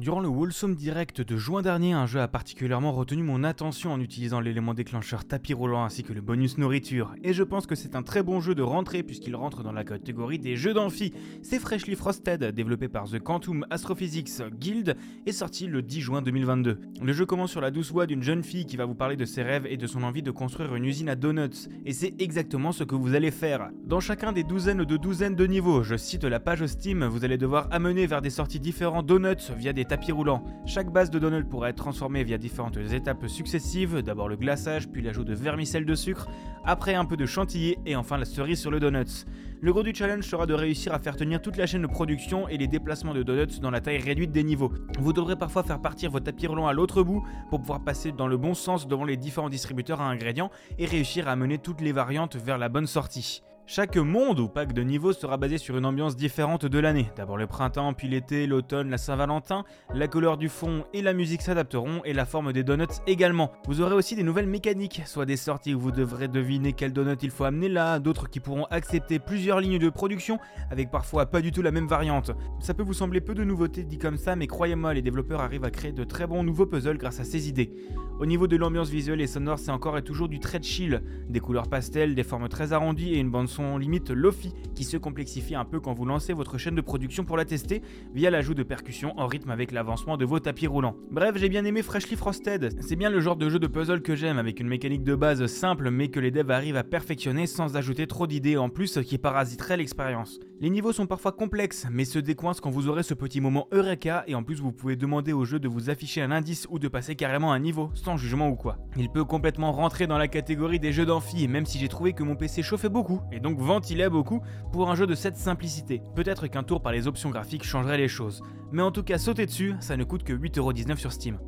Durant le Wholesome Direct de juin dernier, un jeu a particulièrement retenu mon attention en utilisant l'élément déclencheur tapis roulant ainsi que le bonus nourriture, et je pense que c'est un très bon jeu de rentrée puisqu'il rentre dans la catégorie des jeux d'amphi. C'est Freshly Frosted, développé par The Quantum Astrophysics Guild, et sorti le 10 juin 2022. Le jeu commence sur la douce voix d'une jeune fille qui va vous parler de ses rêves et de son envie de construire une usine à donuts, et c'est exactement ce que vous allez faire. Dans chacun des douzaines de douzaines de niveaux, je cite la page Steam, vous allez devoir amener vers des sorties différents donuts via des tapis roulants. Chaque base de donut pourra être transformée via différentes étapes successives, d'abord le glaçage, puis l'ajout de vermicelle de sucre, après un peu de chantilly et enfin la cerise sur le donut. Le gros du challenge sera de réussir à faire tenir toute la chaîne de production et les déplacements de donuts dans la taille réduite des niveaux. Vous devrez parfois faire partir votre tapis roulant à l'autre bout pour pouvoir passer dans le bon sens devant les différents distributeurs à ingrédients et réussir à mener toutes les variantes vers la bonne sortie. Chaque monde ou pack de niveaux sera basé sur une ambiance différente de l'année. D'abord le printemps, puis l'été, l'automne, la Saint-Valentin. La couleur du fond et la musique s'adapteront et la forme des donuts également. Vous aurez aussi des nouvelles mécaniques, soit des sorties où vous devrez deviner quel donut il faut amener là, d'autres qui pourront accepter plusieurs lignes de production avec parfois pas du tout la même variante. Ça peut vous sembler peu de nouveautés dit comme ça, mais croyez-moi, les développeurs arrivent à créer de très bons nouveaux puzzles grâce à ces idées. Au niveau de l'ambiance visuelle et sonore, c'est encore et toujours du très chill, des couleurs pastel, des formes très arrondies et une bande son limite Lofi qui se complexifie un peu quand vous lancez votre chaîne de production pour la tester via l'ajout de percussions en rythme avec l'avancement de vos tapis roulants. Bref, j'ai bien aimé Freshly Frosted. C'est bien le genre de jeu de puzzle que j'aime avec une mécanique de base simple mais que les devs arrivent à perfectionner sans ajouter trop d'idées en plus qui parasiteraient l'expérience. Les niveaux sont parfois complexes mais se décoincent quand vous aurez ce petit moment Eureka et en plus vous pouvez demander au jeu de vous afficher un indice ou de passer carrément un niveau sans jugement ou quoi. Il peut complètement rentrer dans la catégorie des jeux d'amphi même si j'ai trouvé que mon PC chauffait beaucoup et donc donc ventilait beaucoup pour un jeu de cette simplicité. Peut-être qu'un tour par les options graphiques changerait les choses. Mais en tout cas, sautez dessus, ça ne coûte que 8,19€ sur Steam.